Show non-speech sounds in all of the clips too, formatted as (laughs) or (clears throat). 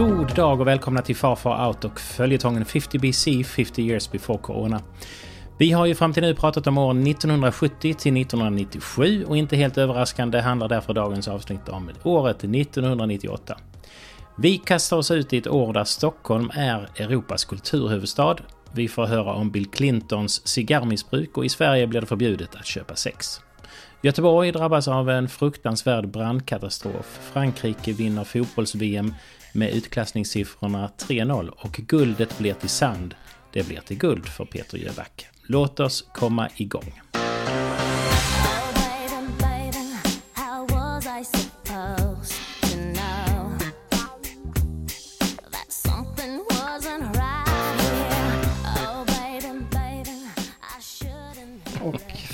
God dag och välkomna till Farfar Out och följetongen 50 BC, 50 years before Corona. Vi har ju fram till nu pratat om åren 1970 till 1997 och inte helt överraskande handlar därför dagens avsnitt om året 1998. Vi kastar oss ut i ett år där Stockholm är Europas kulturhuvudstad. Vi får höra om Bill Clintons cigarrmissbruk och i Sverige blir det förbjudet att köpa sex. Göteborg drabbas av en fruktansvärd brandkatastrof. Frankrike vinner fotbolls-VM med utklassningssiffrorna 3-0 och guldet blir till sand. Det blir till guld för Peter Jöback. Låt oss komma igång.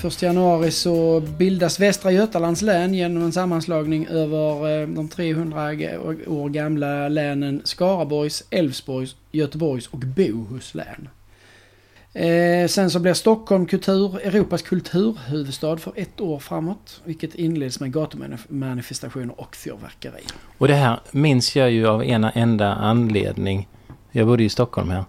1 januari så bildas Västra Götalands län genom en sammanslagning över eh, de 300 år gamla länen Skaraborgs, Älvsborgs, Göteborgs och Bohus län. Eh, sen så blir Stockholm kultur, Europas kulturhuvudstad för ett år framåt. Vilket inleds med gatumanifestationer och fyrverkeri. Och det här minns jag ju av ena enda anledning. Jag bodde i Stockholm här.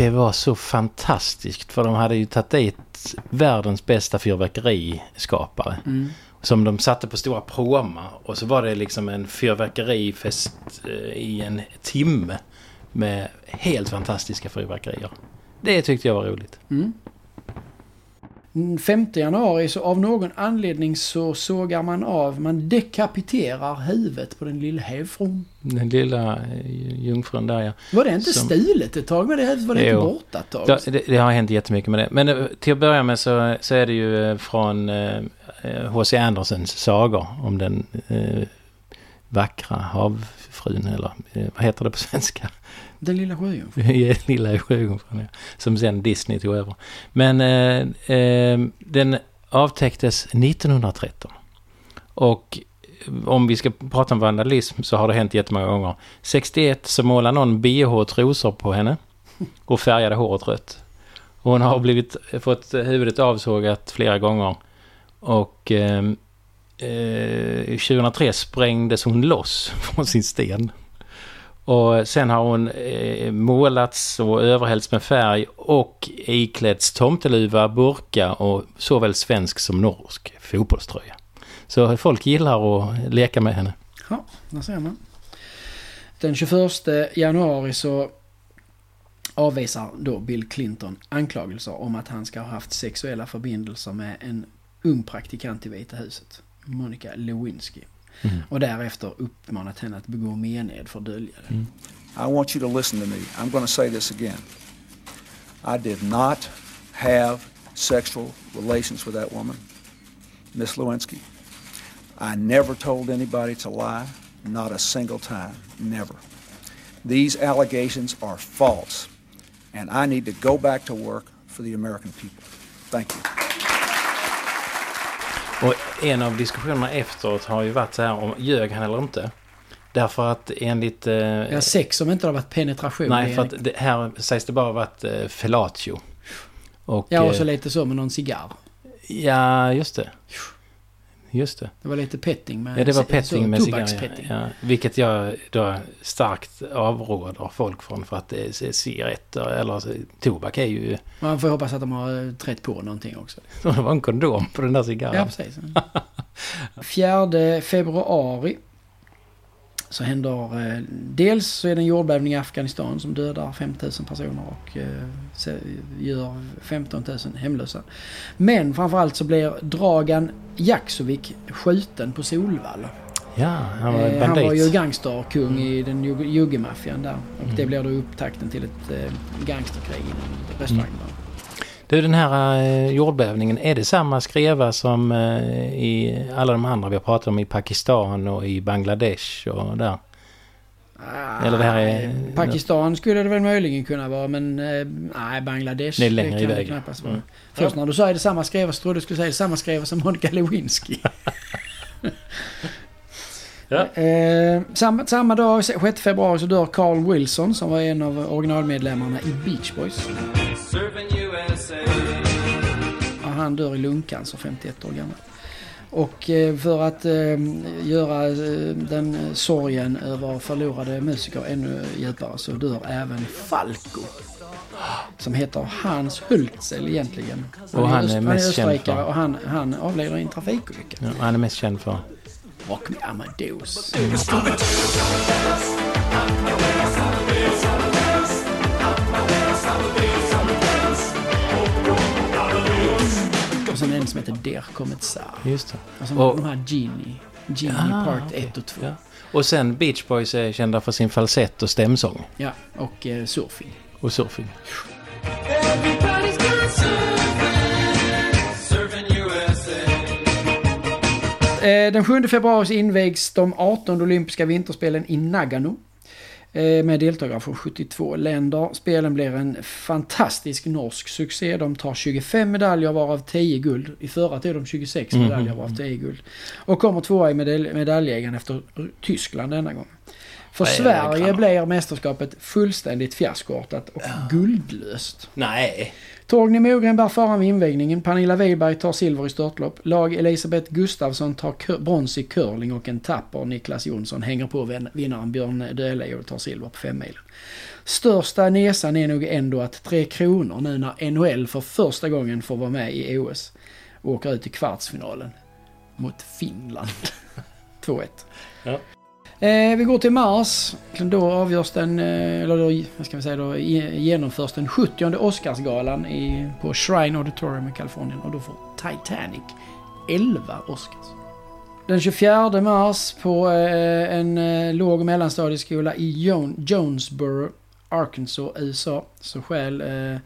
Det var så fantastiskt för de hade ju tagit dit världens bästa fyrverkeriskapare. Som de satte på stora pråmar och så var det liksom en fyrverkerifest eh, i en timme. Med helt fantastiska fyrverkerier. Det tyckte jag var roligt. Mm. Den 5 januari så av någon anledning så sågar man av, man dekapiterar huvudet på den lilla hävfrun. Den lilla eh, jungfrun där ja. Var det inte Som- stulet ett tag? Men det huvudet var det inte Jo. borta ett tag? Det, det, det har hänt jättemycket med det. Men eh, till att börja med så, så är det ju eh, från eh, H.C. Andersens sagor om den eh, vackra havfrun, eller eh, vad heter det på svenska? Den lilla sjöjungfrun. (laughs) Lilla sjöjungfrun, ja. Som sen Disney tog över. Men eh, eh, den avtäcktes 1913. Och om vi ska prata om vandalism så har det hänt jättemånga gånger. 61 så målade någon bh trosor på henne och färgade håret rött. Och hon har blivit, fått huvudet avsågat flera gånger. Och eh, eh, 2003 sprängdes hon loss (laughs) från sin sten. Och sen har hon eh, målats och överhällts med färg och iklätts tomteluva, burka och såväl svensk som norsk fotbollströja. Så folk gillar att leka med henne. Ja, där ser man. Den 21 januari så avvisar då Bill Clinton anklagelser om att han ska ha haft sexuella förbindelser med en ung praktikant i Vita huset, Monica Lewinsky. Mm. Och därefter uppmanat henne att begå mened för att dölja det. Mm. I want you to listen to me. I'm going to say this again. I did not have sexual relations with that woman, Miss Lewinsky. I never told anybody to lie, not a single time, never. These allegations are false, and I need to go back to work for the American people. Thank you. Och en av diskussionerna efteråt har ju varit så här om ljög han eller inte. Därför att enligt... Eh, Ja, sex om inte har varit penetration. nej, för att det, här sägs det bara varit eh, fellatio. Och, Ja, och så eh, lite så med någon cigarr. ja, just det. Just det. Det var lite petting med... Ja, det var petting med cigarr. Ja, vilket jag då starkt avråder folk från för att det är cigaretter eller tobak är ju... Man får hoppas att de har eh, trätt på någonting också. (laughs) Det var en kondom på den där Ja, cigarren. precis. (laughs) 4 februari så händer... Eh, dels så är det en jordbävning i Afghanistan som dödar 5000 personer och eh, gör 15 000 hemlösa. Men framförallt så blir Dragan Jaksovic skjuten på Solvalla. Ja, han var Eh, han var ju gangsterkung i den jugg- juggemaffian där. Och Mm. det blir då upptakten till ett eh, gangsterkrig inom restaurangbranschen. Du, den här eh, jordbävningen, är det samma skreva som eh, i alla de andra vi har pratat om i Pakistan och i Bangladesh och där? Eller det här är- Ah, Pakistan skulle det väl möjligen kunna vara men eh, nej Bangladesh. Det är längre kan det iväg. knappast vara. Mm. Först när du sa är det samma skreva så trodde du skulle säga det samma skreva som Monica Lewinsky. (laughs) Ja. Eh, samma, samma dag, 6 februari, så dör Carl Wilson som var en av originalmedlemmarna i Beach Boys. Serving USA. Ja, han dör i lungcancer, 51 år gammal. Och eh, för att eh, göra eh, den sorgen över förlorade musiker ännu djupare så dör även Falco. Som heter Hans Hultzel egentligen. Och han är öst- mest känd för- och han, han avlider i en trafikolycka. Ja, han är mest känd för... Rock med Amadeus. Och som heter Der Kommissar. Just det. Alltså Och- de här Genie. Genie Ah, Part okej. 1 och 2. Ja. Och sen Beach Boys är kända för sin falsett och stämsång. Ja, och eh, surfing. Och surfing. Eh, den 7 februari invigs de 18 olympiska vinterspelen i Nagano. Eh, med deltagare från 72 länder. Spelen blir en fantastisk norsk succé. De tar 25 medaljer varav 10 guld. I förra tog de 26 Mhm. medaljer varav 10 guld. Och kommer tvåa i medalj- efter Tyskland denna gång. För Nej, Sverige blir mästerskapet fullständigt fiaskoartat och guldlöst. Nej. Torgny Mogren bär faran vid invigningen. Pernilla Wiberg tar silver i störtlopp. Lag Elisabeth Gustafsson tar brons i curling och en tapper Niklas Jonsson hänger på vin- vinnaren Björn Döhle och tar silver på femmilen. Största nesan är nog ändå att Tre Kronor nu när NHL för första gången får vara med i OS åker ut i kvartsfinalen mot Finland. (laughs) 2-1. Ja. Eh, vi går till Mars. Då avgörs den, eh, eller då, vad ska vi säga då, genomförs den 70 Oscarsgalan i, på Shrine Auditorium i Kalifornien och då får Titanic 11 Oscars. Den 24 mars på eh, en eh, låg och mellanstadieskola i Jonesboro, Arkansas, USA så stjäl eh,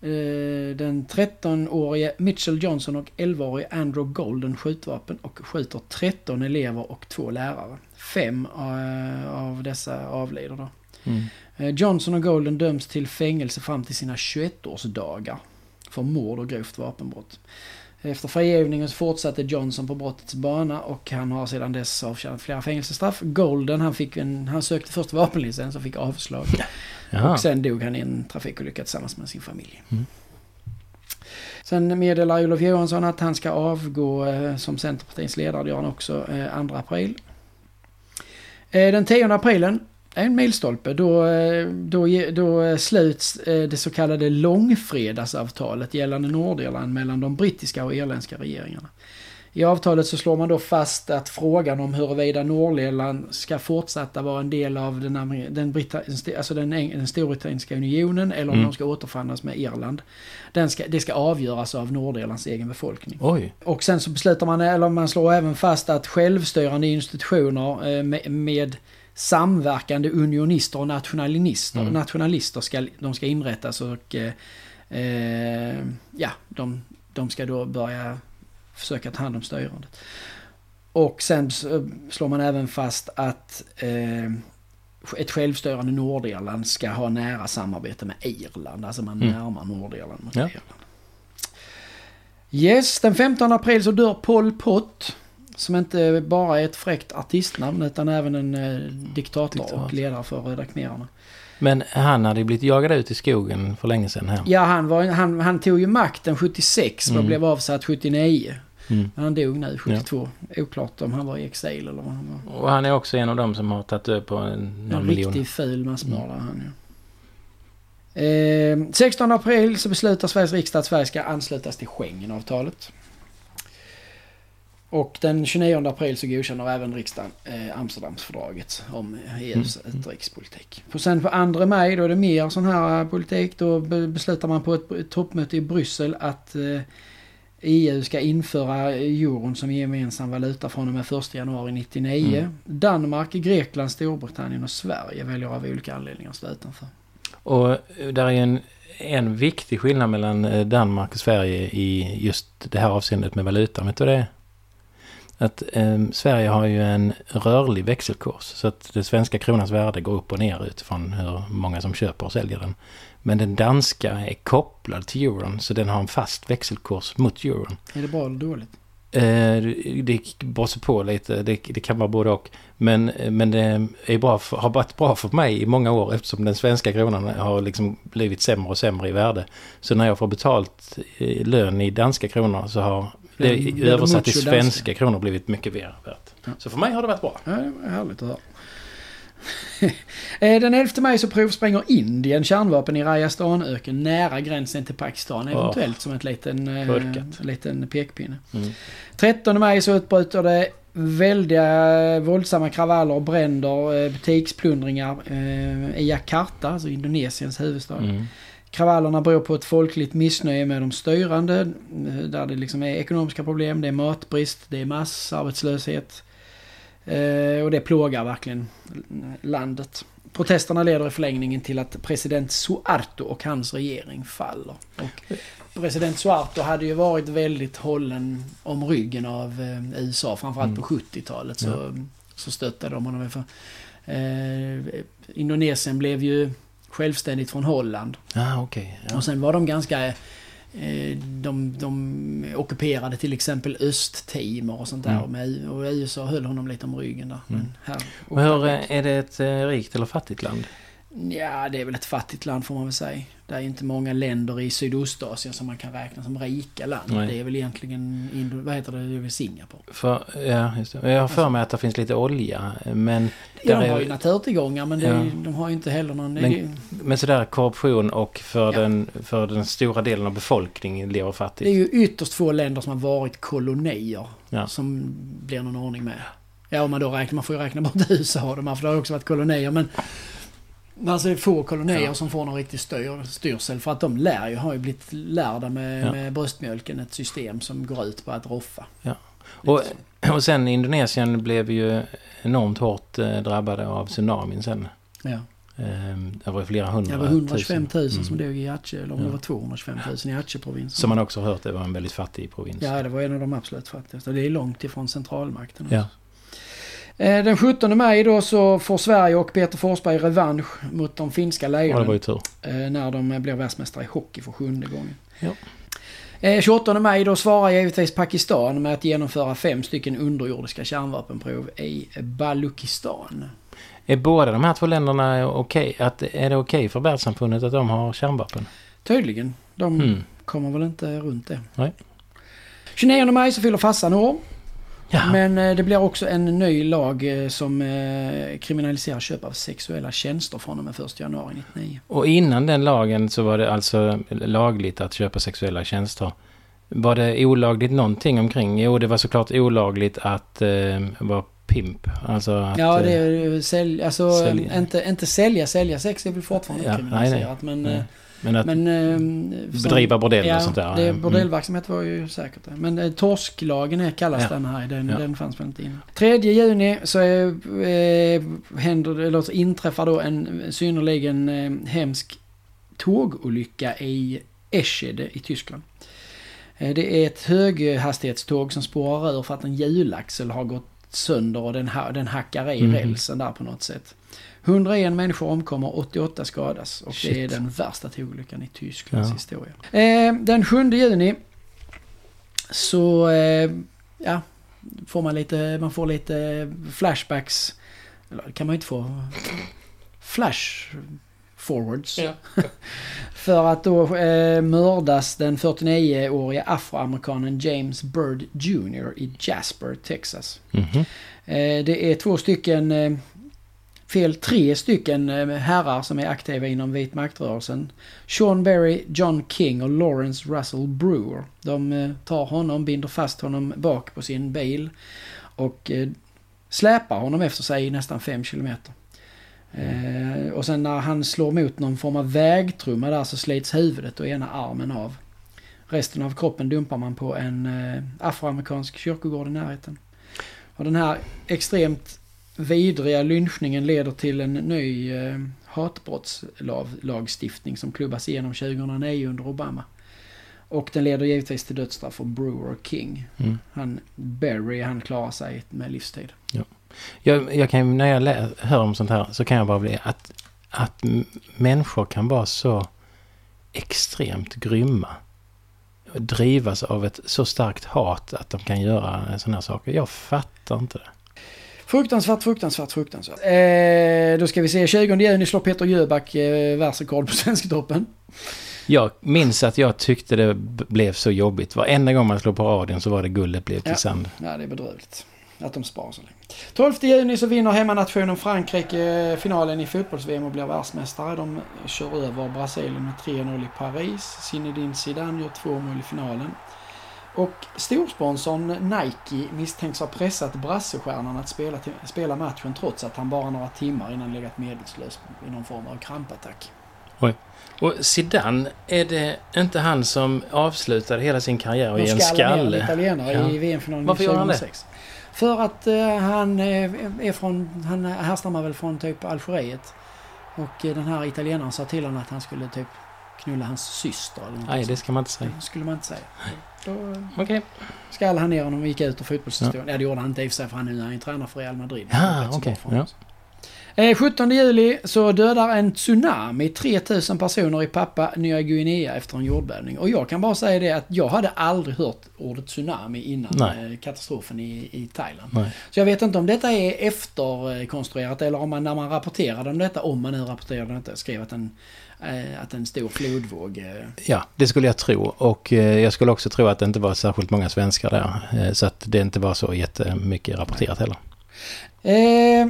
den 13-årige Mitchell Johnson och 11-årige Andrew Golden skjutvapen och skjuter 13 elever och två lärare. Fem eh, av dessa avlider då. Mm. Eh, Johnson och Golden döms till fängelse fram till sina 21-årsdagar för mord och grovt vapenbrott. Efter frigivningen så fortsatte Johnson på brottets bana och han har sedan dess avtjänat flera fängelsestraff. Golden han, fick en, han sökte först vapenlicens och fick avslag. Jaha. Och sen dog han i en trafikolycka tillsammans med sin familj. Mm. Sen meddelar Olof Johansson att han ska avgå eh, som Centerpartiets ledare. Det gör han också eh, 2 april. Eh, den 10 aprilen en milstolpe. Då, eh, då, då sluts eh, det så kallade långfredagsavtalet gällande Nordirland mellan de brittiska och irländska regeringarna. I avtalet så slår man då fast att frågan om huruvida Nordirland ska fortsätta vara en del av den, den, alltså den, den Storbritannska unionen eller om Mm. de ska återförhandlas med Irland. Den ska, det ska avgöras av Nordirlands egen befolkning. Oj. Och sen så beslutar man, eller man slår även fast att självstyrande institutioner eh, med, med samverkande unionister och nationalister, Mm. nationalister ska, de ska inrättas och eh, eh, ja, de, de ska då börja försöka ta hand om styrandet. Och sen så slår man även fast att eh, ett självstyrande Nordirland ska ha nära samarbete med Irland. Alltså man Mm. närmar Nordirland mot Ja. Irland. Yes, den 15 april så dör Pol Pot. Som inte bara är ett fräckt artistnamn utan även en eh, diktator Diktator. och ledare för Röda khmererna. Men han hade blivit jagad ut i skogen för länge sedan här. Ja, han, var, han, han tog ju makten 76 och Mm. blev avsatt 79. Mm. Men han dog nu 72. Oklart om han var i exil eller vad han var. Och han är också en av dem som har tagit död på en, En miljon. riktigt ful massmördare han ju. Eh, 16 april så beslutar Sveriges riksdag att Sverige ska anslutas till Schengenavtalet. Och den 29 april så godkänner även riksdagen eh, Amsterdamsfördraget om EUs Mm. utrikespolitik. Och sen på 2 maj då är det mer sån här eh, politik. Då be- beslutar man på ett, ett toppmöte i Bryssel att eh, EU ska införa euron som gemensam valuta från och med 1 januari 99. Mm. Danmark, Grekland, Storbritannien och Sverige väljer av olika anledningar att stå utanför. Och eh, där är en, en viktig skillnad mellan eh, Danmark och Sverige i just det här avseendet med valutan. Vet du det? Att eh, Sverige har ju en rörlig växelkurs. Så att det svenska kronans värde går upp och ner utifrån hur många som köper och säljer den. Men den danska är kopplad till euron. Så den har en fast växelkurs mot euron. Är det bra eller dåligt? Eh, det beror på lite. Det, det kan vara både och. Men, men det är bra för, har varit bra för mig i många år eftersom den svenska kronan har liksom blivit sämre och sämre i värde. Så när jag får betalt eh, lön i danska kronor så har det är översatt till svenska kronor blivit mycket mer värt. Ja. Så för mig har det varit bra. Ja, det var härligt att höra. (laughs) Eh, Den 11 maj så provspränger Indien kärnvapen i Rajastanöken nära gränsen till Pakistan. Eventuellt som ett liten, eh, en liten pekpinne. Mm. 13 maj så utbryter det väldiga våldsamma kravaller och bränder, eh, butiksplundringar eh, i Jakarta, alltså Indonesiens huvudstad. Mm. Kravallerna beror på ett folkligt missnöje med de styrande, eh, där det liksom är ekonomiska problem, det är matbrist, det är massarbetslöshet. Eh, och det plågar verkligen landet. Protesterna leder i förlängningen till att president Suarto och hans regering faller. Och president Suarto hade ju varit väldigt hållen om ryggen av eh, USA, framförallt Mm. på 70-talet så, så stöttade de honom. För, eh, Indonesien blev ju självständigt från Holland. Ah, okej. Ja. Och sen var de ganska... Eh, de, de ockuperade till exempel Östtimor och sånt där. Mm. Med, och USA höll honom lite om ryggen där. Men här, Och hur, eh, är det ett eh, rikt eller fattigt land? Ja, det är väl ett fattigt land får man väl säga. Det är inte många länder i Sydostasien som man kan räkna som rika land. Nej. Det är väl egentligen, Indo, vad heter det, det är väl Singapore. För, ja, just det. Jag har för mig att det finns lite olja. Men, Ja, de är- har ju naturtillgångar men det, Ja. de har ju inte heller någon... Men- det, men sådär korruption och för, Ja. den, för den stora delen av befolkningen lever det är fattigt. ju ytterst få länder som har varit kolonier Ja. som blir någon ordning med. Ja, om man då räknar, man får ju räkna bort USA och de här, för det har ju också varit kolonier. Men alltså det är få kolonier Ja. som får någon riktig styr, styrsel. För att de lär ju, har ju blivit lärda med, Ja. med bröstmjölken ett system som går ut på att roffa. Och, (clears throat) och sen Indonesien blev ju enormt hårt eh, drabbade av tsunamin sen. Ja. Ehm, det var flera hundra Det var 125 000 Mm. som dog i Aceh, eller om Ja. det var 225 000 i Aceh-provinsen. Som man också har hört, det var en väldigt fattig provins. Ja, det var en av de absolut fattigaste. Det är långt ifrån centralmakten. Ja. också. Eh, Den 17 maj då så får Sverige och Peter Forsberg revansch mot de finska Ja, det var lejonen. ju tur. eh, när de blir världsmästare i hockey för sjunde gången. Ja. Eh, 28 maj då svarar givetvis Pakistan med att genomföra fem stycken underjordiska kärnvapenprov i Balukistan. Är båda de här två länderna okej? Att, är det okej för världssamfundet att de har kärnvapen? Tydligen. De Mm. kommer väl inte runt det. Nej. 29 maj så fyller farsan år. Ja. Men eh, det blir också en ny lag eh, som eh, kriminaliserar köp av sexuella tjänster från och med 1 januari 1999. Och innan den lagen så var det alltså lagligt att köpa sexuella tjänster. Var det olagligt någonting omkring? Jo, det var såklart olagligt att eh, vara pimp. Alltså att... Ja, det är sälj, alltså, sälja. Inte, inte sälja, sälja sex är väl fortfarande Ja, kriminaliserat. Men, nej. Eh, men att men, eh, bedriva bordell ja, och sånt där. Det, Mm. bordellverksamhet var ju säkert det. Men eh, torsklagen är, kallas Ja. den här. Den, Ja. den fanns väl inte innan. 3 juni så är, eh, händer, eller så inträffar då en synnerligen eh, hemsk tågolycka i Eschede i Tyskland. Eh, Det är ett höghastighetståg som spårar ur för att en hjulaxel har gått sönder och den, ha, den hackar i Mhm. rälsen där på något sätt. 101 människor omkommer, 88 skadas och det är Shit. den värsta tågolyckan i Tysklands Ja. historia. Eh, den 7 juni så eh, ja, får man lite, man får lite flashbacks. Eller kan man ju inte få. Flash forwards. (laughs) För att då eh, mördas den 49-åriga afroamerikanen James Byrd Jr. i Jasper, Texas. Mhm. Eh, det är två stycken, eh, fel tre stycken eh, herrar som är aktiva inom vit maktrörelsen. Sean Berry, John King och Lawrence Russell Brewer. De eh, tar honom, binder fast honom bak på sin bil och eh, släpar honom efter sig i nästan fem kilometer. Mm. och sen när han slår mot någon form av vägtrumma där så slits huvudet och ena armen av. Resten av kroppen dumpar man på en afroamerikansk kyrkogård i närheten. Och den här extremt vidriga lynchningen leder till en ny eh, hatbrottslagstiftning som klubbas igenom 2009 under Obama. Och den leder givetvis till dödsstraff för Brewer och King. Mm. Han Berry, han klarar sig med livstid. Jag, jag kan när jag lä- hör om sånt här så kan jag bara bli att, att människor kan vara så extremt grymma. Drivas av ett så starkt hat att de kan göra sådana här saker. Jag fattar inte det. Fruktansvärt, fruktansvärt, fruktansvärt. Eh, då ska vi se, 20 juni slår Peter Jöback eh, världsrekord på (laughs) Svensktoppen. Jag minns att jag tyckte det blev så jobbigt. Varenda gång man slog på radion så var det guldet blev till Ja. sand. Ja, det är bedrövligt. Att de sparar så länge. 12 juni så vinner hemmanationen Frankrike eh, finalen i fotbolls-VM och blir världsmästare. De kör över Brasilien med 3-0 i Paris. Zinedine Zidane gör två mål i finalen. Och storsponsorn Nike misstänks ha pressat brassestjärnan att spela, till, spela matchen trots att han bara några timmar innan legat medvetslös i någon form av krampattack. Och Zidane, är det inte han som avslutade hela sin karriär De i en skalle? italienare Ja. i VM-finalen Varför gör han det? 2006. För att eh, han eh, är från, han härstammar väl från typ Algeriet. Och eh, den här italienaren sa till honom att han skulle typ knulla hans syster eller något Nej, det ska man inte säga. Det skulle man inte säga. Då Okej. skallade han ner honom och gick ut ur fotbollshistorien. Ja. det gjorde han inte i och för sig för han är nu är han ju tränare för Real Madrid. Ja, okej, 17 juli så dödar en tsunami 3000 personer i Papua Nya Guinea efter en jordbävning. Och jag kan bara säga det att jag hade aldrig hört ordet tsunami innan Nej. eh, katastrofen i, i Thailand. Nej. Så jag vet inte om detta är efterkonstruerat eller om man när man rapporterade om detta, om man nu rapporterade detta, skrev att en, eh, att en stor flodvåg... Eh, Ja, det skulle jag tro. Och eh, jag skulle också tro att det inte var särskilt många svenskar där. Eh, så att det inte var så jättemycket rapporterat heller. Eh,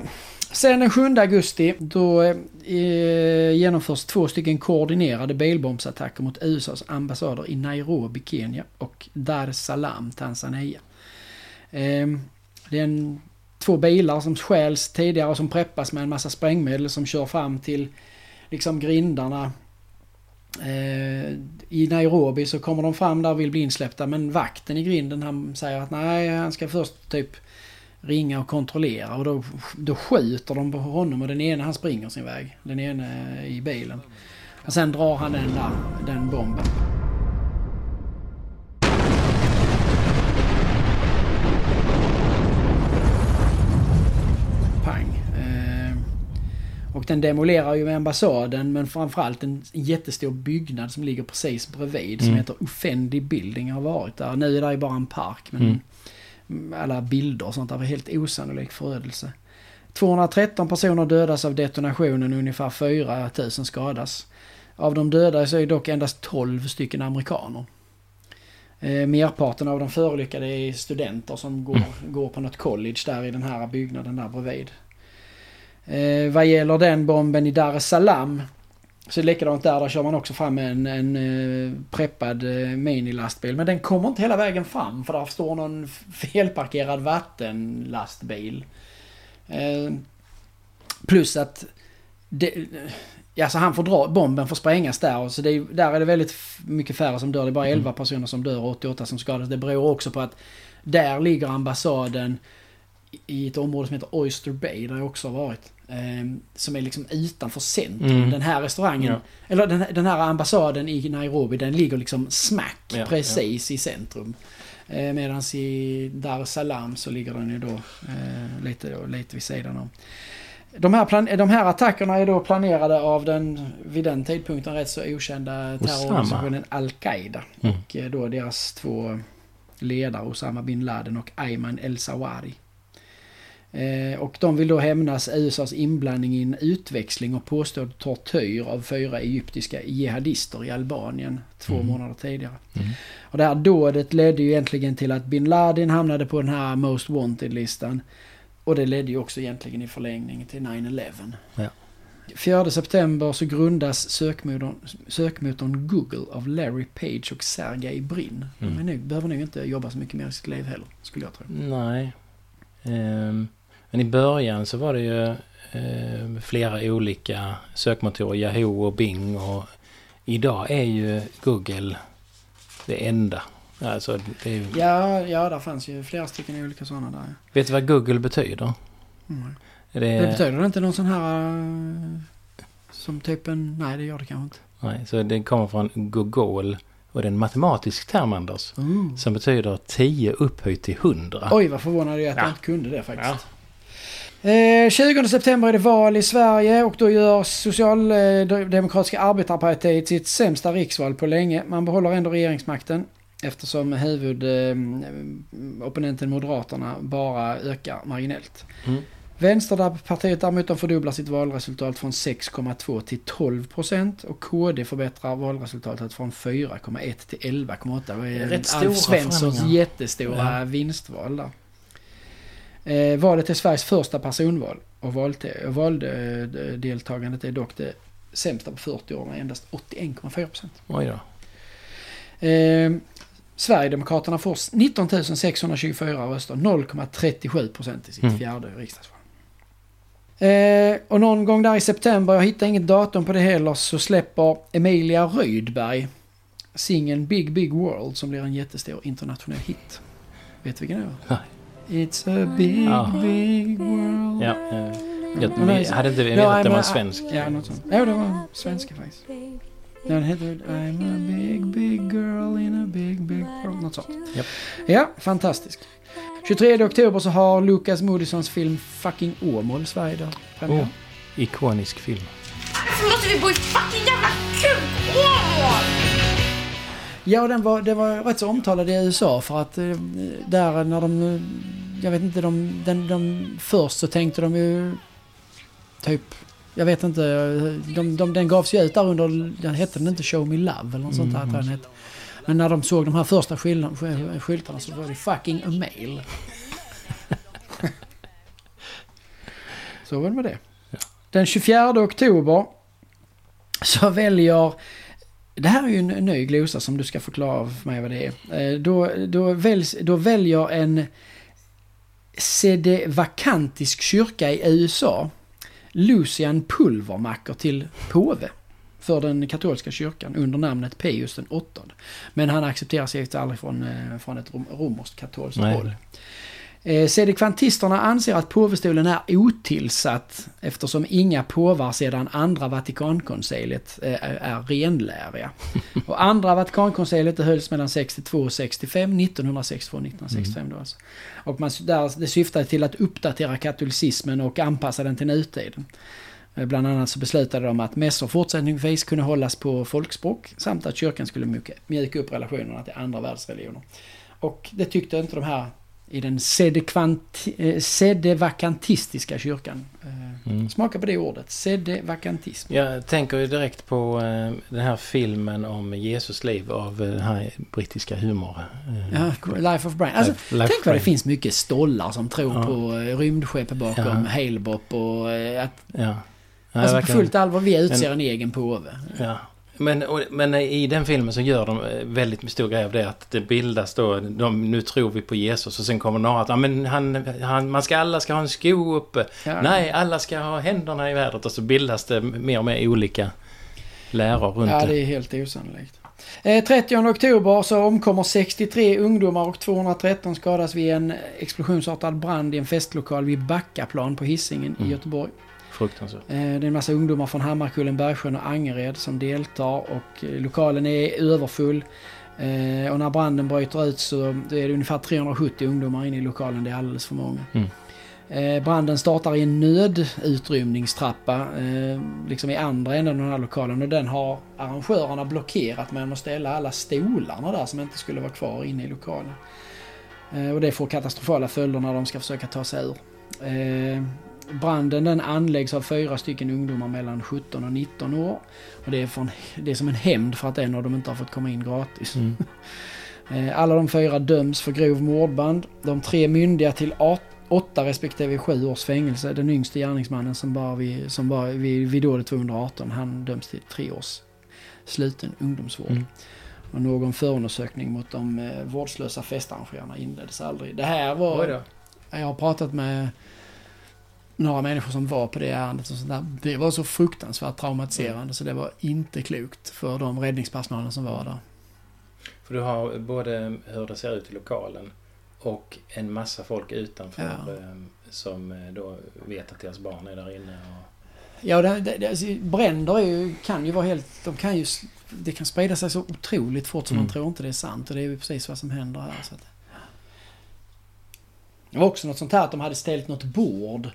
sen den 7 augusti då eh, eh, genomförs två stycken koordinerade bilbombsattacker mot USAs ambassader i Nairobi, Kenya och Dar es Salaam, Tanzania. Eh, det är en, två bilar som stjäls tidigare och som preppas med en massa sprängmedel som kör fram till liksom grindarna. Ehm, I Nairobi så kommer de fram där och vill bli insläppta men vakten i grinden han säger att nej han ska först typ ringa och kontrollera och då, då skjuter de på honom och den ena han springer sin väg. Den ena i bilen. Och sen drar han den där, den bomben. Pang. Eh, och den demolerar ju ambassaden men framförallt en jättestor byggnad som ligger precis bredvid som Mm. heter Offendi Building har varit där. Nu är det bara en park men Mm. Alla bilder och sånt där var helt osannolik förödelse. 213 personer dödas av detonationen, ungefär 4000 skadas. Av de döda så är dock endast 12 stycken amerikaner. Eh, merparten av de förolyckade är studenter som går, går på något college där i den här byggnaden där bredvid. Eh, vad gäller den bomben i Dar es Salaam så likadant där, där kör man också fram en, en eh, preppad eh, minilastbil. Men den kommer inte hela vägen fram för där står någon felparkerad vattenlastbil. Eh, plus att det, alltså han får dra, bomben får sprängas där. Så det, är- där är det väldigt mycket färre som dör. Det är bara 11 personer som dör och 88 som skadas. Det beror också på att där ligger ambassaden i- ett område som heter Oyster Bay, där jag också har varit. Eh, som är liksom utanför centrum. Mm. Den här restaurangen, Ja. eller den, den här ambassaden i Nairobi, den ligger liksom smack Ja, precis i centrum. Eh, Medan i Dar es Salaam så ligger den ju då eh, lite, lite vid sidan om. De här, plan- de här attackerna är då planerade av den vid den tidpunkten rätt så okända terrororganisationen Al-Qaida. Mm. Och eh, då deras två ledare Osama bin Laden och Ayman El-Zawari. Eh, och de vill då hämnas USAs inblandning i en utväxling och påstådd tortyr av fyra egyptiska jihadister i Albanien två Mm. månader tidigare. Mm. Och det här dådet ledde ju egentligen till att bin Laden hamnade på den här Most Wanted-listan. Och det ledde ju också egentligen i förlängning till 9-11. Ja. 4 september så grundas sökmotorn, sökmotorn Google av Larry Page och Sergey Brin. De Mm. nog, behöver nog inte jobba så mycket mer i sitt liv heller, skulle jag tro. Nej. Ehm, men i början så var det ju ehm, flera olika sökmotorer. Yahoo och Bing. Och idag är ju Google det enda. Alltså, det ju- Ja, ja, där fanns ju flera stycken olika sådana där. Vet du vad Google betyder? Mm. Det, Det betyder det inte någon sån här... eh, Som typ en... Nej, det gör det kanske inte. Nej, så det kommer från Google. Och det är en matematisk term, Anders. Ooh. Som betyder 10 upphöjt till 100. Oj, vad förvånad jag är att Ja. jag inte kunde det faktiskt. Eh, 20 september är det val i Sverige och då gör Socialdemokratiska arbetarpartiet sitt sämsta riksval på länge. Man behåller ändå regeringsmakten eftersom huvudopponenten eh, Moderaterna bara ökar marginellt. Mm. Vänsterpartiet däremot de fördubblar sitt valresultat från 6,2 till 12 procent och KD förbättrar valresultatet från 4,1 till 11,8. Det är Rätt Alf Svenssons jättestora Ja. vinstval där. Eh, valet är Sveriges första personval och valte- valdeltagandet är dock det sämsta på 40 år med endast 81,4 procent. Oj då. Eh, Sverigedemokraterna får 19 624 röster, 0,37 procent i sitt Mm. fjärde riksdagsval. Eh, och någon gång där i september, jag hittar inget datum på det heller, så släpper Emilia Rydberg singeln Big Big World som blir en jättestor internationell hit. Vet du vilken det var? It's a big Ja. big world. Ja, jag Men nej, hade inte Ja, vetat att det var en svensk. Ja, något sånt. Ja, det var svenska faktiskt. Den heter I'm a big, big girl in a big, big world. Något sånt. Japp. Ja, fantastiskt. 23 oktober så har Lucas Moodyssons film Fucking Åmål Sverige där. premiär. Oh, ikonisk film. Varför måste vi bo i fucking jävla! Ja, den var, det var rätt så omtalad i USA för att eh, där när de... eh, Jag vet inte, de, den, de, först så tänkte de ju typ... Jag vet inte, eh, de, de, den gavs ju ut där under, den hette den inte Show Me Love eller något sånt där den hette. Men när de såg de här första skyltarna så var det fucking a mail. (laughs) så var det med det. Den 24 oktober så väljer det här är ju en ny glosa som du ska förklara för mig vad det är. Eh, Då, då, väljs, då väljer en sedevakantisk kyrka i USA Lucian pulvermackor till påve för den katolska kyrkan under namnet Pius den åttonde. Men han accepterar sig aldrig från, eh, från ett rom- romerskt katolskt håll. Eh, Sedekvantisterna anser att påvestolen är otillsatt eftersom inga påvar sedan andra Vatikankonciliet eh, är renläriga. (laughs) Och andra Vatikankonciliet hölls mellan 62 och 65, 1962 och 1965 då alltså. Och man, där, det syftade till att uppdatera katolicismen och anpassa den till nutiden. Eh, Bland annat så beslutade de att mässor fortsättningsvis kunde hållas på folkspråk samt att kyrkan skulle mjuka upp relationerna till andra världsreligioner. Och det tyckte inte de här i den eh, sedevakantistiska kyrkan. Eh, Mm. Smaka på det ordet, sedevakantism. Jag tänker ju direkt på eh, den här filmen om Jesus liv av den här brittiska humor. Ja, Life of Brian. Alltså, Life- tänk vad det finns mycket stollar som tror Ja. på rymdskepp bakom Ja. Halebop och att Ja. Ja, alltså, på fullt allvar vi utser Men- en egen påve. Ja. Men, men i den filmen så gör de eh, väldigt stor grej av det att det bildas då, de, nu tror vi på Jesus och sen kommer några att ja, men han, han, man ska, alla ska ha en sko uppe. Ja. Nej, alla ska ha händerna i vädret och så bildas det mer och mer olika läror runt Ja, det. det är helt osannolikt. Eh, 30 oktober så omkommer 63 ungdomar och 213 skadas vid en explosionsartad brand i en festlokal vid Backaplan på Hisingen i Mm. Göteborg. Fruktansvärt. Eh, Det är en massa ungdomar från Hammarkullen, Bergsjön och Angered som deltar och eh, lokalen är överfull. Eh, Och när branden bryter ut så är det ungefär 370 ungdomar inne i lokalen. Det är alldeles för många. Mm. Branden startar i en nödutrymningstrappa liksom i andra änden av den här lokalen och den har arrangörerna blockerat med att ställa alla stolarna där som inte skulle vara kvar inne i lokalen. Och det får katastrofala följder när de ska försöka ta sig ur. Branden den anläggs av fyra stycken ungdomar mellan 17 och 19 år. Och det är, från, det är som en hämnd för att en av dem inte har fått komma in gratis. Mm. (laughs) Eh, Alla de fyra döms för grov mordband. De tre myndiga till 8 respektive 7 års fängelse. Den yngste gärningsmannen som bara vid, som bara vid, vid dådet 218, han döms till tre års sluten ungdomsvård. Mm. Och någon förundersökning mot de eh, vårdslösa festarrangörerna inleddes aldrig. Det här var... Jag har pratat med några människor som var på det ärendet och sånt där. Det var så fruktansvärt traumatiserande så det var inte klokt för de räddningspersonalen som var där. För du har både hur det ser ut i lokalen och en massa folk utanför Ja. eh, som eh, då vet att deras barn är där inne. Och, Ja, det, det, det, alltså, bränder är ju, kan ju vara helt... De kan ju... Det kan sprida sig så otroligt fort så Mm. man tror inte det är sant. Och det är ju precis vad som händer här. Så att, det var också något sånt här att de hade ställt något bord.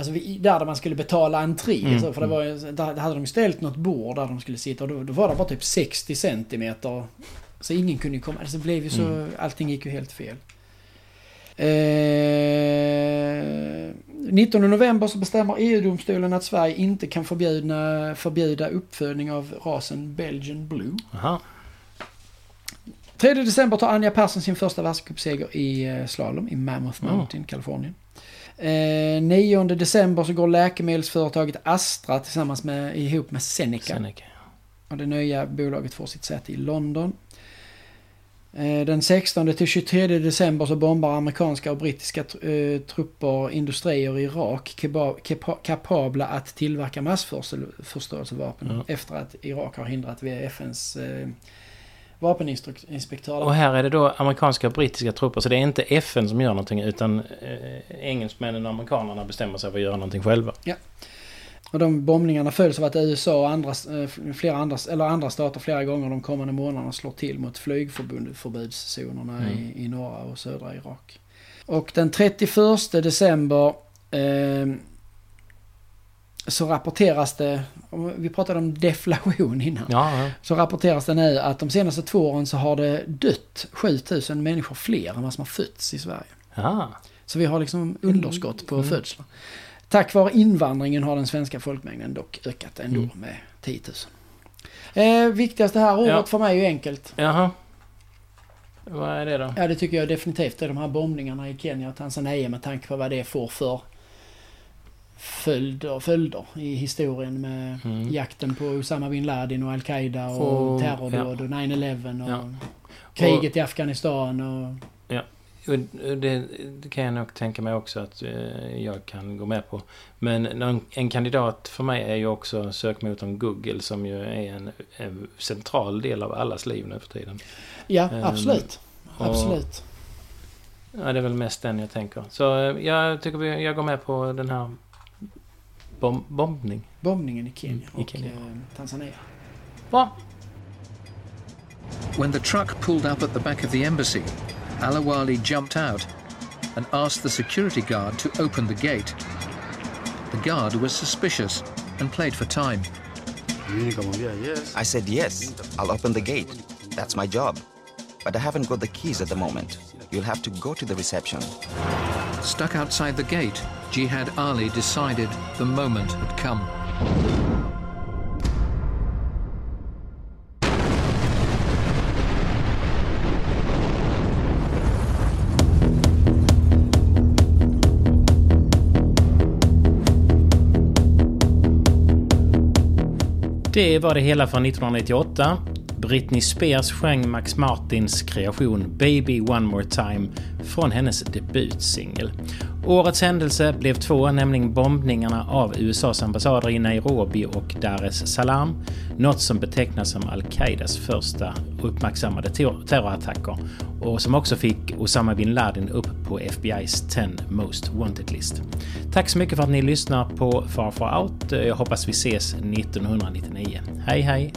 Alltså där, där man skulle betala entré. Mm, Så, för det var, ju- där hade de ställt något bord där de skulle sitta. Och då, då var det bara typ 60 centimeter. Så ingen kunde komma. Alltså det blev ju så... Mm. Allting gick ju helt fel. Eh, 19 november så bestämmer EU-domstolen att Sverige inte kan förbjuda, förbjuda uppfödning av rasen Belgian Blue. Aha. 3 december tar Anja Persson sin första världscupseger i eh, slalom i Mammoth Mm. Mountain, Kalifornien. Eh, 9 december så går läkemedelsföretaget Astra tillsammans med, ihop med Seneca. Seneca. Och det nya bolaget får sitt säte i London. Eh, Den 16 till 23 december så bombar amerikanska och brittiska eh, trupper industrier i Irak keba- kepa- kapabla att tillverka massförstörelsevapen Ja. efter att Irak har hindrat FNs eh, vapeninspektör. Och här är det då amerikanska och brittiska trupper. Så det är inte FN som gör någonting utan eh, engelsmännen och amerikanerna bestämmer sig för att göra någonting själva. Och de bombningarna följs av att USA och andra, eh, flera andra, eller andra stater flera gånger de kommande månaderna slår till mot flygförbudszonerna Mm. i, i norra och södra Irak. Och den 31 december eh, så rapporteras det, vi pratade om deflation innan, Ja, ja. så rapporteras det nu att de senaste två åren så har det dött 7000 människor fler än vad som har fötts i Sverige. ja. Så vi har liksom underskott på Mm. födslar. Tack vare invandringen har den svenska folkmängden dock ökat ändå Mm. med 10 000. Eh, viktigaste här året Ja. för mig är ju enkelt. Jaha. Vad är det då? Ja det tycker jag definitivt är de här bombningarna i Kenya och Tanzania med tanke på vad det får för följder, följder i historien med Mm. jakten på Osama bin Laden och Al-Qaida och, Och- terrordåd och 9-11 och Ja. kriget i Afghanistan och... Och Det, det kan jag nog tänka mig också att eh, jag kan gå med på. Men någon, en kandidat för mig är ju också sökmotorn Google som ju är en, en central del av allas liv nu för tiden. Ja, Ehm, absolut. och- Absolut. Ja, det är väl mest den jag tänker. Så eh, jag tycker vi, jag går med på den här bom, bombning. Bombningen i Kenya Mm, i och Kenya. eh, Tanzania. Bra! When the truck pulled up at the back of the embassy, Alawali jumped out and asked the security guard to open the gate. The guard was suspicious and played for time. Mimi nikamwambia yes. I said, yes, I'll open the gate. That's my job. But I haven't got the keys at the moment. You'll have to go to the reception. Stuck outside the gate, Jihad Ali decided the moment had come. Det var det hela från 1998. Britney Spears sjöng Max Martins kreation Baby One More Time från hennes debutsingel. Årets händelse blev två, nämligen bombningarna av USAs ambassader i Nairobi och Dar es Salaam, något som betecknas som Al-Qaidas första uppmärksammade terrorattacker och som också fick Osama bin Laden upp på FBI's 10 Most Wanted-list. Tack så mycket för att ni lyssnar på Far Far Out. Jag hoppas vi ses 1999. Hej hej!